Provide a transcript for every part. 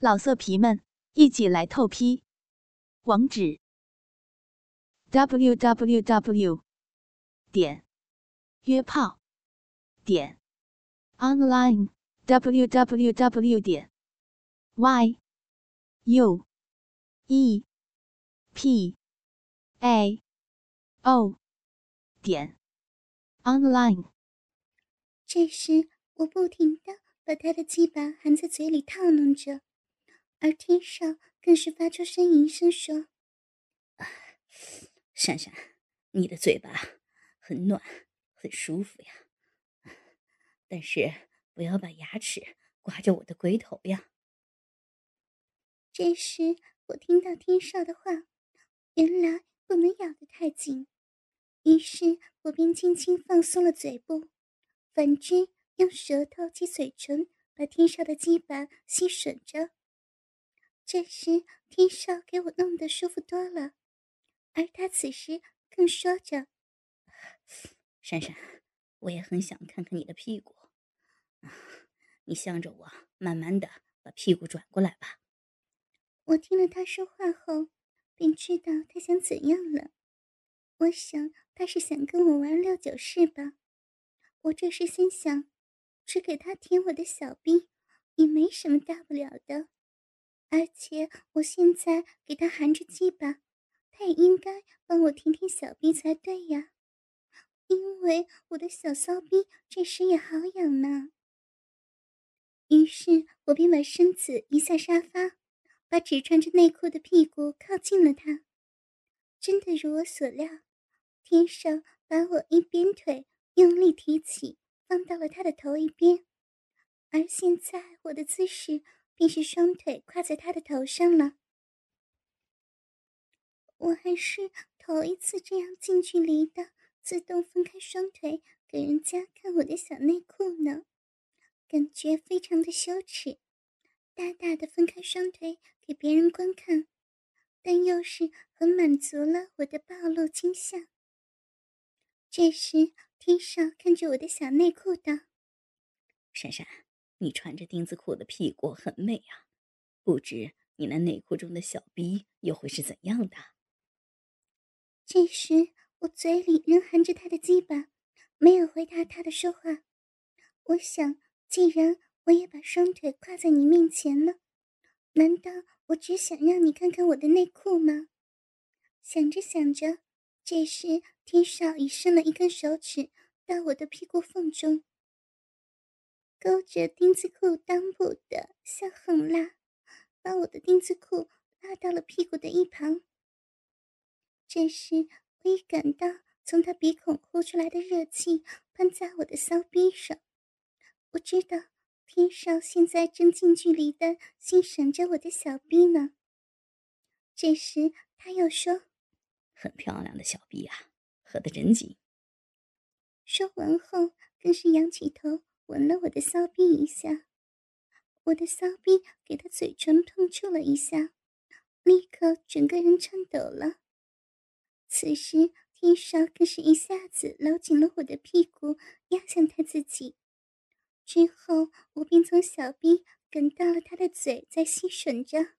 老色皮们，一起来透批！网址：w w w 点约炮点 online w w w 点 y u e p a o 点 online。这时，我不停的把他的鸡巴含在嘴里套弄着。而天少更是发出呻吟声，说：“珊珊，你的嘴巴很暖，很舒服呀。但是不要把牙齿刮着我的龟头呀。”这时我听到天少的话，原来不能咬得太紧，于是我便轻轻放松了嘴部，反之用舌头及嘴唇把天少的鸡巴吸吮着。这时，天少给我弄得舒服多了，而他此时更说着：“珊珊，我也很想看看你的屁股，你向着我，慢慢的把屁股转过来吧。”我听了他说话后，便知道他想怎样了。我想他是想跟我玩六九式吧。我这时心想，只给他舔我的小臂，也没什么大不了的。而且我现在给他含着鸡巴，他也应该帮我舔舔小臂才对呀，因为我的小骚逼这时也好痒呢。于是我便把身子移下沙发，把只穿着内裤的屁股靠近了他。真的如我所料，天上把我一边腿用力提起，放到了他的头一边，而现在我的姿势。便是双腿跨在他的头上了。我还是头一次这样近距离的自动分开双腿给人家看我的小内裤呢，感觉非常的羞耻。大大的分开双腿给别人观看，但又是很满足了我的暴露倾向。这时，天少看着我的小内裤道：“闪闪。”你穿着丁字裤的屁股很美啊，不知你那内裤中的小逼又会是怎样的？这时我嘴里仍含着他的鸡巴，没有回答他的说话。我想，既然我也把双腿跨在你面前了，难道我只想让你看看我的内裤吗？想着想着，这时天少已伸了一根手指到我的屁股缝中。勾着丁字裤裆部的向横拉，把我的丁字裤拉到了屁股的一旁。这时，我已感到从他鼻孔呼出来的热气喷在我的骚逼上。我知道天少现在正近距离的欣赏着我的小逼呢。这时，他又说：“很漂亮的小逼啊，合得真紧。”说完后，更是仰起头。吻了我的骚逼一下，我的骚逼给他嘴唇碰触了一下，立刻整个人颤抖了。此时天少更是一下子搂紧了我的屁股，压向他自己。之后我便从小逼梗到了他的嘴，在吸吮着。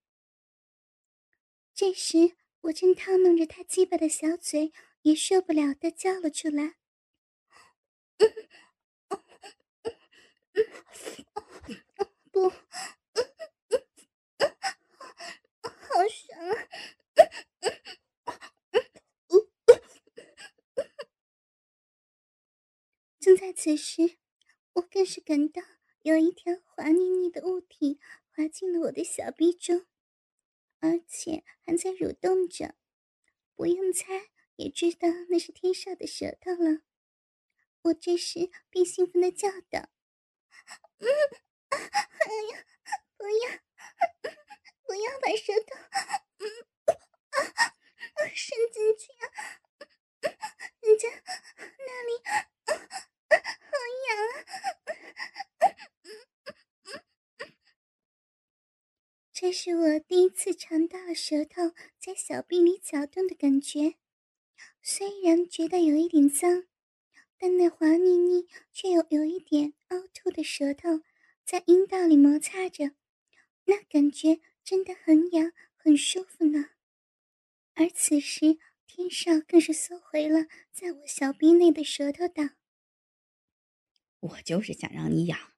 这时我正套弄着他鸡巴的小嘴，也受不了的叫了出来。不，好爽啊！正在此时，我更是感到有一条滑腻腻的物体滑进了我的小臂中，而且还在蠕动着。不用猜，也知道那是天少的舌头了。我这时便兴奋的叫道。嗯，哎呀，不要，不要把舌头，嗯，啊，伸进去啊，人家那里，好痒啊！这是我第一次尝到了舌头在小臂里搅动的感觉，虽然觉得有一点脏。但那滑腻腻却又有一点凹凸的舌头，在阴道里摩擦着，那感觉真的很痒，很舒服呢。而此时，天少更是缩回了在我小臂内的舌头，道：“我就是想让你痒，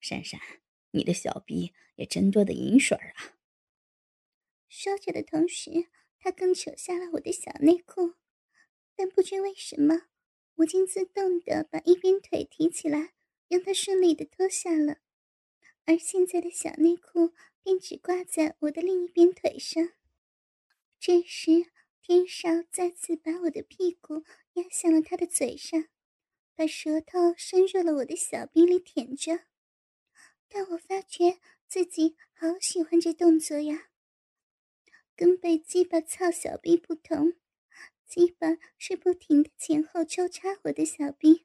珊珊，你的小臂也真多的饮水啊。”说着的同时，他更扯下了我的小内裤，但不知为什么，我竟自动的把一边腿提起来，让他顺利的脱下了，而现在的小内裤便只挂在我的另一边腿上。这时，天少再次把我的屁股压向了他的嘴上，把舌头伸入了我的小臂里舔着。但我发觉自己好喜欢这动作呀！跟被鸡巴操小臂不同，鸡巴是不停的前后抽插我的小臂，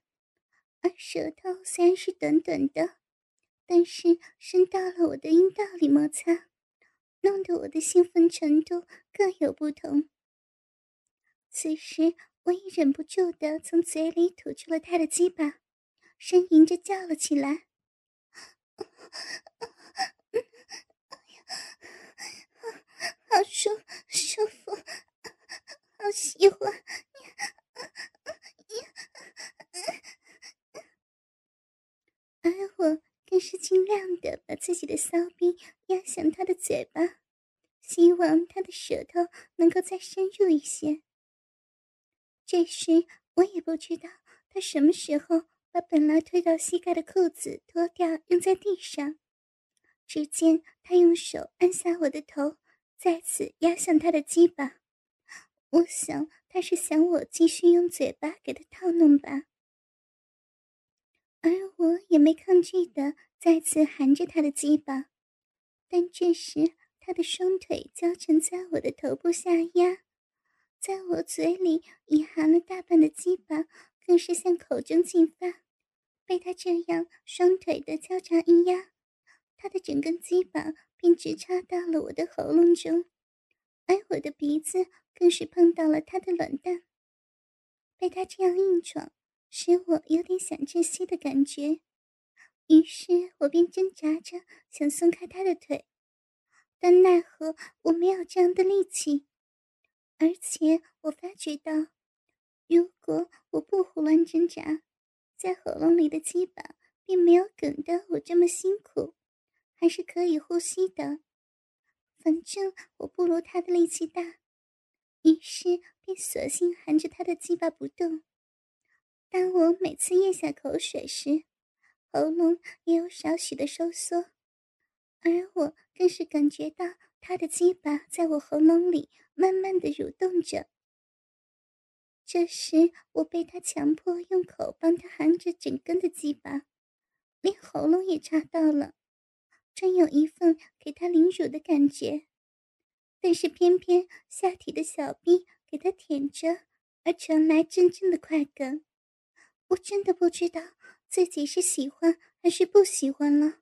而舌头虽然是短短的，但是伸到了我的阴道里摩擦。弄得我的兴奋程度各有不同。此时，我也忍不住的从嘴里吐出了他的鸡巴，呻吟着叫了起来：“ 好舒舒服，好喜欢！”而 我。更是尽量的把自己的骚逼压向他的嘴巴，希望他的舌头能够再深入一些。这时，我也不知道他什么时候把本来推到膝盖的裤子脱掉扔在地上。只见他用手按下我的头，再次压向他的鸡巴。我想他是想我继续用嘴巴给他套弄吧。而我也没抗拒的，再次含着他的鸡巴，但这时他的双腿交缠在我的头部下压，在我嘴里已含了大半的鸡巴，更是向口中进发。被他这样双腿的交叉一压，他的整根鸡巴便直插到了我的喉咙中，而我的鼻子更是碰到了他的卵蛋。被他这样硬闯。使我有点想窒息的感觉，于是我便挣扎着想松开他的腿，但奈何我没有这样的力气，而且我发觉到，如果我不胡乱挣扎，在喉咙里的鸡巴并没有梗得我这么辛苦，还是可以呼吸的。反正我不如他的力气大，于是便索性含着他的鸡巴不动。当我每次咽下口水时，喉咙也有少许的收缩，而我更是感觉到他的鸡巴在我喉咙里慢慢的蠕动着。这时，我被他强迫用口帮他含着整根的鸡巴，连喉咙也插到了，真有一份给他凌辱的感觉。但是偏偏下体的小臂给他舔着，而传来阵阵的快感。我真的不知道自己是喜欢还是不喜欢了，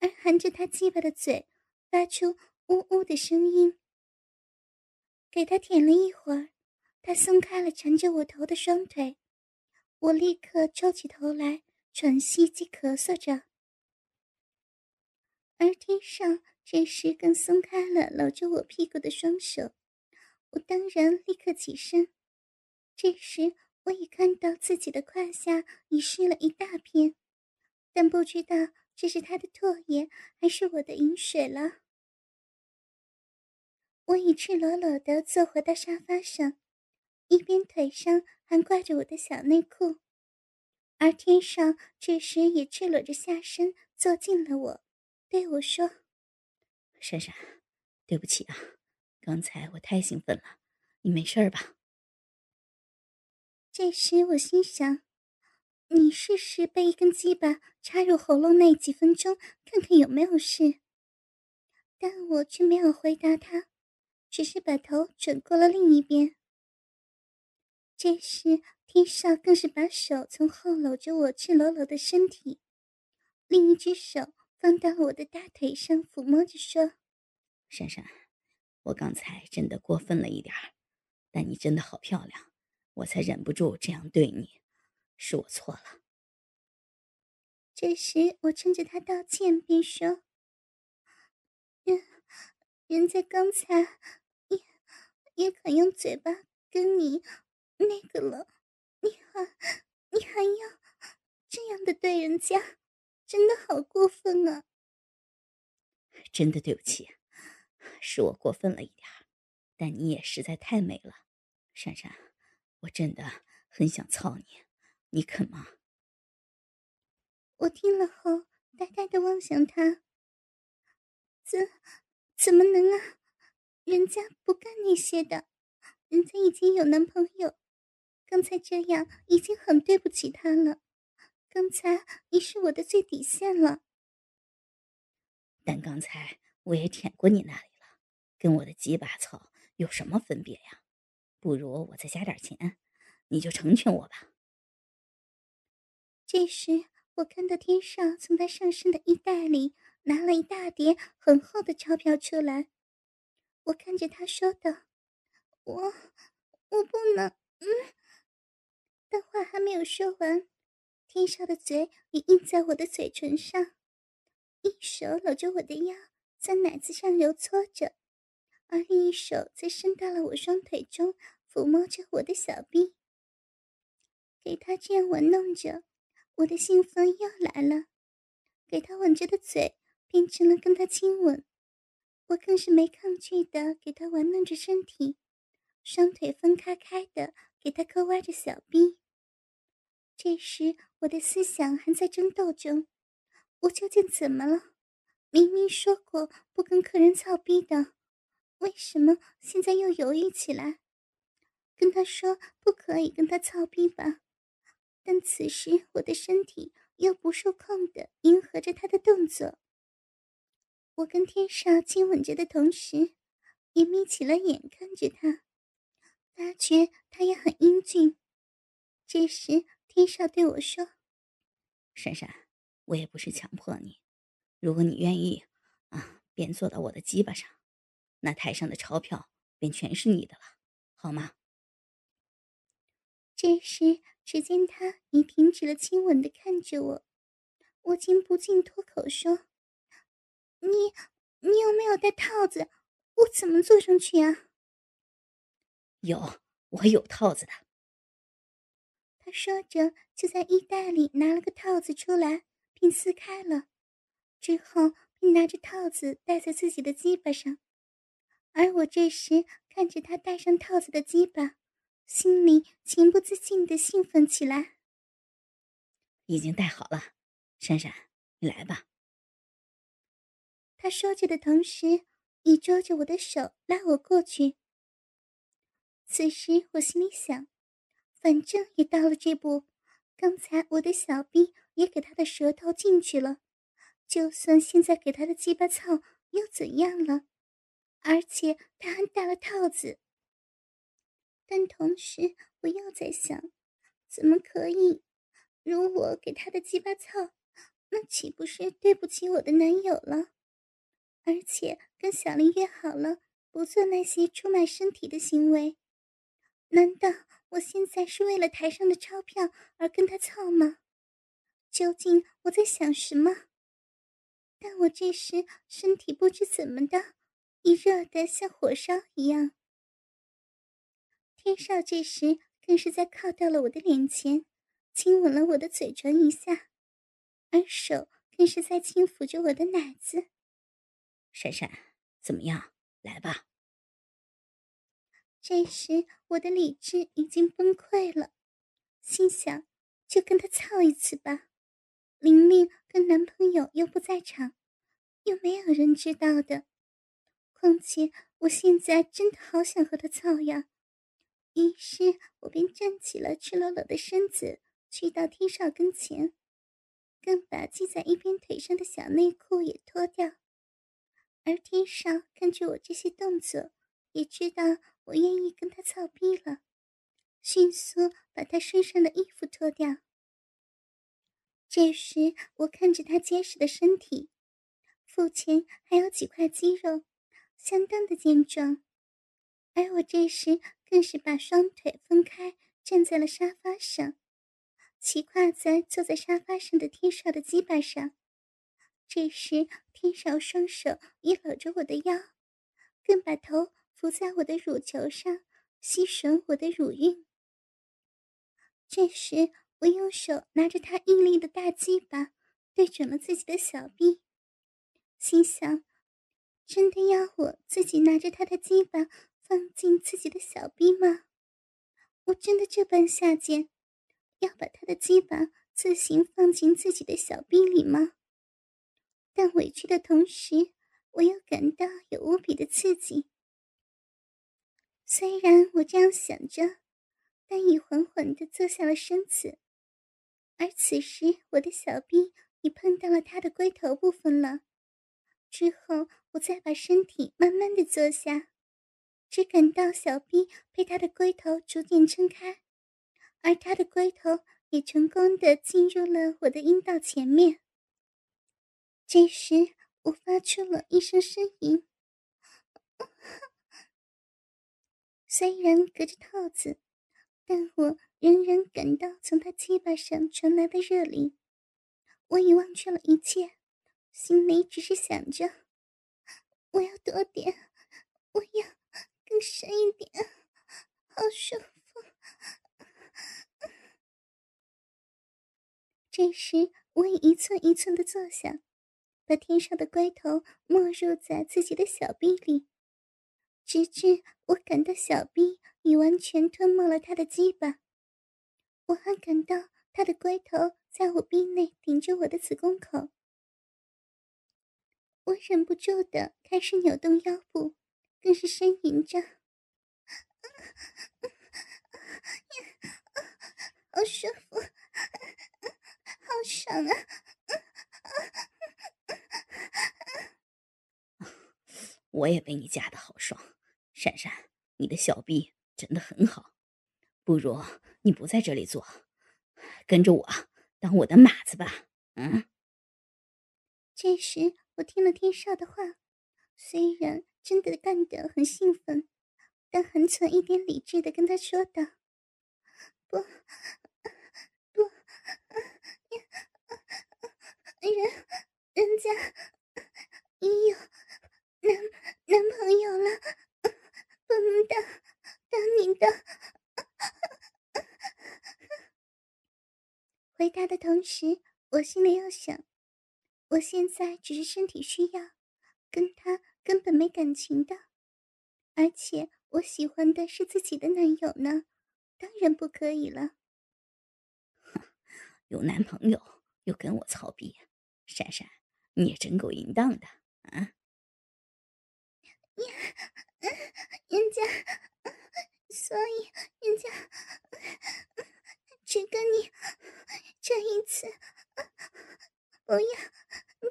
而含着他鸡巴的嘴发出呜呜的声音。给他舔了一会儿，他松开了缠着我头的双腿，我立刻抽起头来喘息及咳嗽着，而天上这时更松开了搂着我屁股的双手，我当然立刻起身，这时。我已看到自己的胯下已湿了一大片，但不知道这是他的唾液还是我的饮水了。我已赤裸裸的坐回到沙发上，一边腿上还挂着我的小内裤，而天上这时也赤裸着下身坐进了我，对我说：“珊珊，对不起啊，刚才我太兴奋了，你没事吧？”这时我心想：“你试试被一根鸡巴插入喉咙内几分钟，看看有没有事。”但我却没有回答他，只是把头转过了另一边。这时天少更是把手从后搂着我赤裸裸的身体，另一只手放到我的大腿上抚摸着说：“珊珊，我刚才真的过分了一点儿，但你真的好漂亮。”我才忍不住这样对你，是我错了。这时，我趁着他道歉，便说：“人人家刚才也也敢用嘴巴跟你那个了，你还你还要这样的对人家，真的好过分啊！真的对不起，是我过分了一点但你也实在太美了，珊珊，我真的很想操你，你肯吗？我听了后呆呆的望向他，怎怎么能啊？人家不干那些的，人家已经有男朋友，刚才这样已经很对不起他了，刚才你是我的最底线了。但刚才我也舔过你那里了，跟我的鸡巴草有什么分别呀？不如我再加点钱，你就成全我吧。这时，我看到天少从他上身的衣袋里拿了一大叠很厚的钞票出来，我看着他说道：“我，我不能。”嗯，但话还没有说完，天少的嘴也印在我的嘴唇上。一手搂着我的腰，在奶子上揉搓着，而另一手则伸到了我双腿中，抚摸着我的小臂。给他这样玩弄着，我的兴奋又来了。给他吻着的嘴变成了跟他亲吻，我更是没抗拒的给他玩弄着身体，双腿分开开的给他勾挖着小臂。这时，我的思想还在争斗中。我究竟怎么了？明明说过不跟客人操逼的，为什么现在又犹豫起来？跟他说不可以跟他操逼吧，但此时我的身体又不受控的迎合着他的动作。我跟天少亲吻着的同时，也眯起了眼看着他，发觉他也很英俊。这时天少对我说：“珊珊。”我也不是强迫你，如果你愿意，啊，便坐到我的鸡巴上，那台上的钞票便全是你的了，好吗？这时，只见他已停止了亲吻的看着我，我竟不禁脱口说：“你，你有没有带套子？我怎么坐上去啊？”有，我有套子的。他说着，就在衣袋里拿了个套子出来。并撕开了，之后并拿着套子戴在自己的鸡巴上，而我这时看着他戴上套子的鸡巴，心里情不自禁的兴奋起来。已经戴好了，珊珊，你来吧。他说着的同时，已捉着我的手拉我过去。此时我心里想，反正也到了这步，刚才我的小臂。也给他的舌头进去了，就算现在给他的鸡巴操又怎样了？而且他还戴了套子。但同时我又在想，怎么可以？如果给他的鸡巴操，那岂不是对不起我的男友了？而且跟小林约好了，不做那些出卖身体的行为。难道我现在是为了台上的钞票而跟他操吗？究竟我在想什么？但我这时身体不知怎么的，已热得像火烧一样。天少这时更是在靠到了我的脸前，亲吻了我的嘴唇一下，而手更是在轻抚着我的奶子。珊珊，怎么样？来吧。这时我的理智已经崩溃了，心想：就跟他操一次吧。玲玲跟男朋友又不在场，又没有人知道的。况且我现在真的好想和他操呀！于是我便站起了赤裸裸的身子，去到天少跟前，更把系在一边腿上的小内裤也脱掉。而天少看着我这些动作，也知道我愿意跟他操逼了，迅速把他身上的衣服脱掉。这时，我看着他结实的身体，腹前还有几块肌肉，相当的健壮。而我这时更是把双腿分开，站在了沙发上，骑跨在坐在沙发上的天少的鸡巴上。这时，天少双手已搂着我的腰，更把头伏在我的乳球上，吸吮我的乳晕。这时，我用手拿着他硬力的大鸡巴，对准了自己的小臂，心想：真的要我自己拿着他的鸡巴放进自己的小臂吗？我真的这般下贱，要把他的鸡巴自行放进自己的小臂里吗？但委屈的同时，我又感到有无比的刺激。虽然我这样想着，但已缓缓的坐下了身子。而此时，我的小臂已碰到了他的龟头部分了。之后，我再把身体慢慢的坐下。只感到小臂被他的龟头逐渐撑开，而他的龟头也成功的进入了我的阴道前面。这时，我发出了一声呻吟。虽然隔着套子，但我仍然感到从他鸡巴上传来的热力。我已忘却了一切，心里只是想着：我要多点，我要。更深一点，好舒服。这时，我已一寸一寸的坐下，把天上的龟头没入在自己的小臂里，直至我感到小臂已完全吞没了他的鸡巴。我还感到他的龟头在我臂内顶着我的子宫口，我忍不住的开始扭动腰部。更是呻吟着，好舒服，好爽啊！我也被你夹的好爽，闪闪，你的小臂真的很好。不如你不在这里做，跟着我当我的马子吧。嗯。这时，我听了天少的话，虽然。真的干得很兴奋，但还存一点理智的跟他说道：“不，不，人，人家已有男男朋友了，不能当你的。”回答的同时，我心里又想：我现在只是身体需要，跟他。根本没感情的，而且我喜欢的是自己的男友呢，当然不可以了。有男朋友又跟我操逼，闪闪，你也真够淫荡的啊！人家，所以人家只跟你这一次，不要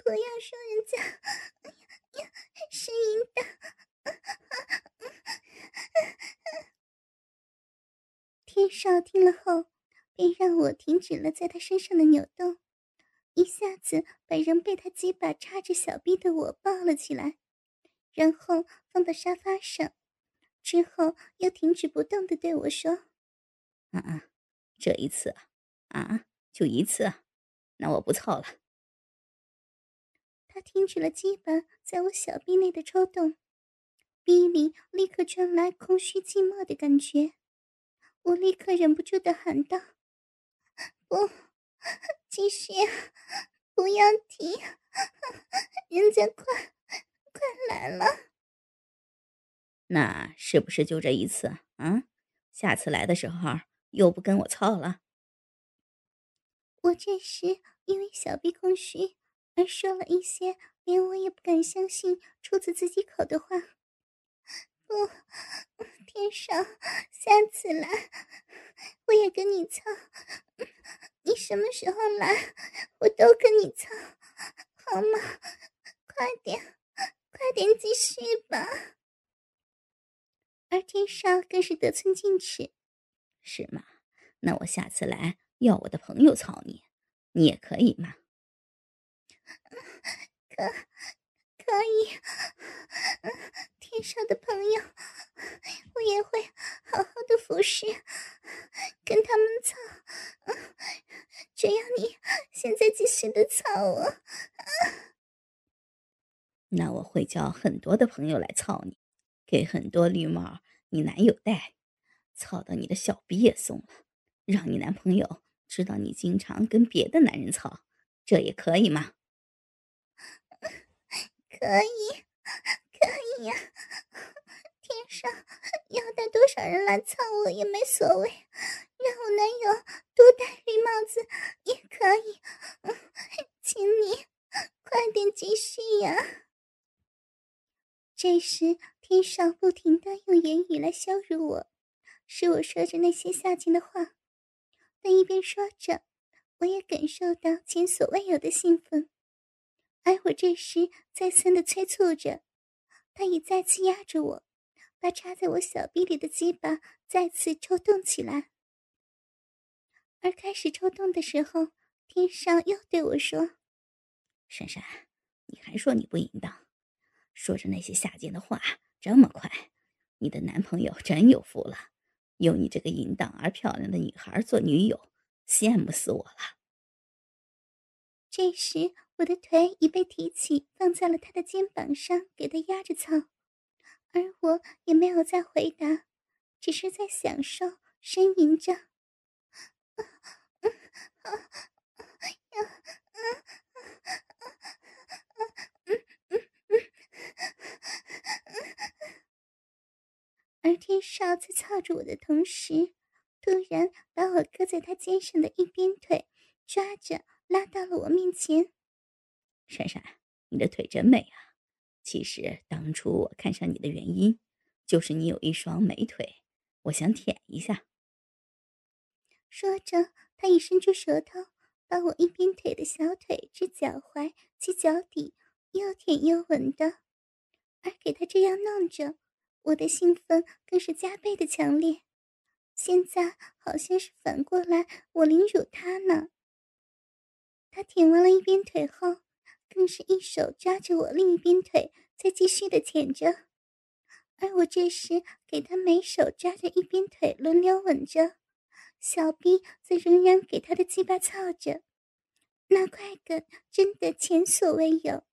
不要说人家。声音大，天少听了后，便让我停止了在他身上的扭动，一下子把仍被他鸡巴插着小臂的我抱了起来，然后放到沙发上，之后又停止不动的对我说：“啊啊，这一次啊，啊，就一次啊，那我不操了。”他停止了鸡巴在我小臂内的抽动，臂里立刻传来空虚寂寞的感觉。我立刻忍不住的喊道：“不，继续，不要停，人家快快来了。”那是不是就这一次？啊，下次来的时候又不跟我操了？我这时因为小臂空虚。而说了一些连我也不敢相信出自自己口的话。不，天上，下次来我也跟你操。你什么时候来，我都跟你操，好吗？快点，快点继续吧。而天少更是得寸进尺。是吗？那我下次来要我的朋友操你，你也可以吗？可可以，天上的朋友，我也会好好的服侍，跟他们操。只要你现在继续的操我，那我会叫很多的朋友来操你。给很多绿帽你男友戴，操到你的小逼也松了，让你男朋友知道你经常跟别的男人操，这也可以吗？可以，可以呀。天上要带多少人来操我也没所谓，让我男友多戴绿帽子也可以。请你快点继续呀！这时，天上不停的用言语来羞辱我，使我说着那些下贱的话。但一边说着，我也感受到前所未有的兴奋。而我这时再三的催促着，他也再次压着我，把插在我小臂里的鸡巴再次抽动起来。而开始抽动的时候，天上又对我说：“珊珊，你还说你不淫荡，说着那些下贱的话，这么快，你的男朋友真有福了，有你这个淫荡而漂亮的女孩做女友，羡慕死我了。”这时，我的腿已被提起，放在了他的肩膀上，给他压着操，而我也没有再回答，只是在享受，呻吟着。而天少在操着我的同时，突然把我搁在他肩上的一边腿抓着。拉到了我面前，珊珊，你的腿真美啊！其实当初我看上你的原因，就是你有一双美腿，我想舔一下。说着，他已伸出舌头，把我一边腿的小腿至脚踝及脚底又舔又吻的。而给他这样弄着，我的兴奋更是加倍的强烈。现在好像是反过来，我凌辱他呢。他舔完了一边腿后，更是一手抓着我另一边腿，在继续的舔着，而我这时给他每手抓着一边腿，轮流吻着，小臂则仍然给他的鸡巴操着，那快感真的前所未有。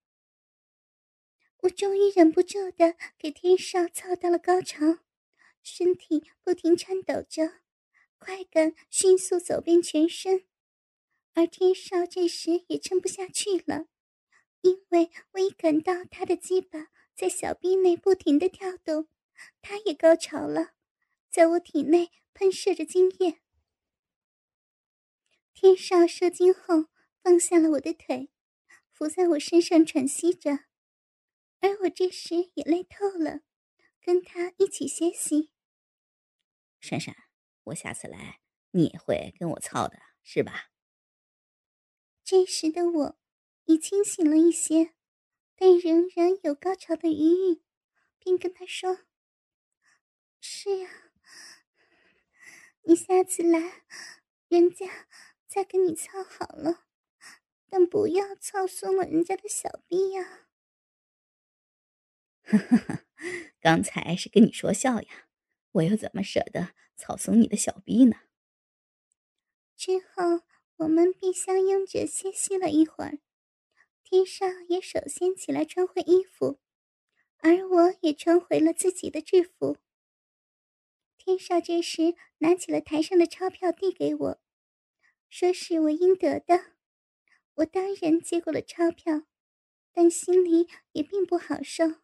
我终于忍不住的给天少操到了高潮，身体不停颤抖着，快感迅速走遍全身。而天少这时也撑不下去了，因为我已感到他的鸡巴在小臂内不停的跳动，他也高潮了，在我体内喷射着精液。天少射精后放下了我的腿，伏在我身上喘息着，而我这时也累透了，跟他一起歇息。珊珊，我下次来，你也会跟我操的，是吧？这时的我已清醒了一些，但仍然有高潮的余韵，便跟他说：“是呀，你下次来，人家再跟你操好了，但不要操松了人家的小臂呀。” 刚才是跟你说笑呀，我又怎么舍得操松你的小逼呢？之后。我们便相拥着歇息了一会儿，天少也首先起来穿回衣服，而我也穿回了自己的制服。天少这时拿起了台上的钞票递给我，说是我应得的。我当然接过了钞票，但心里也并不好受。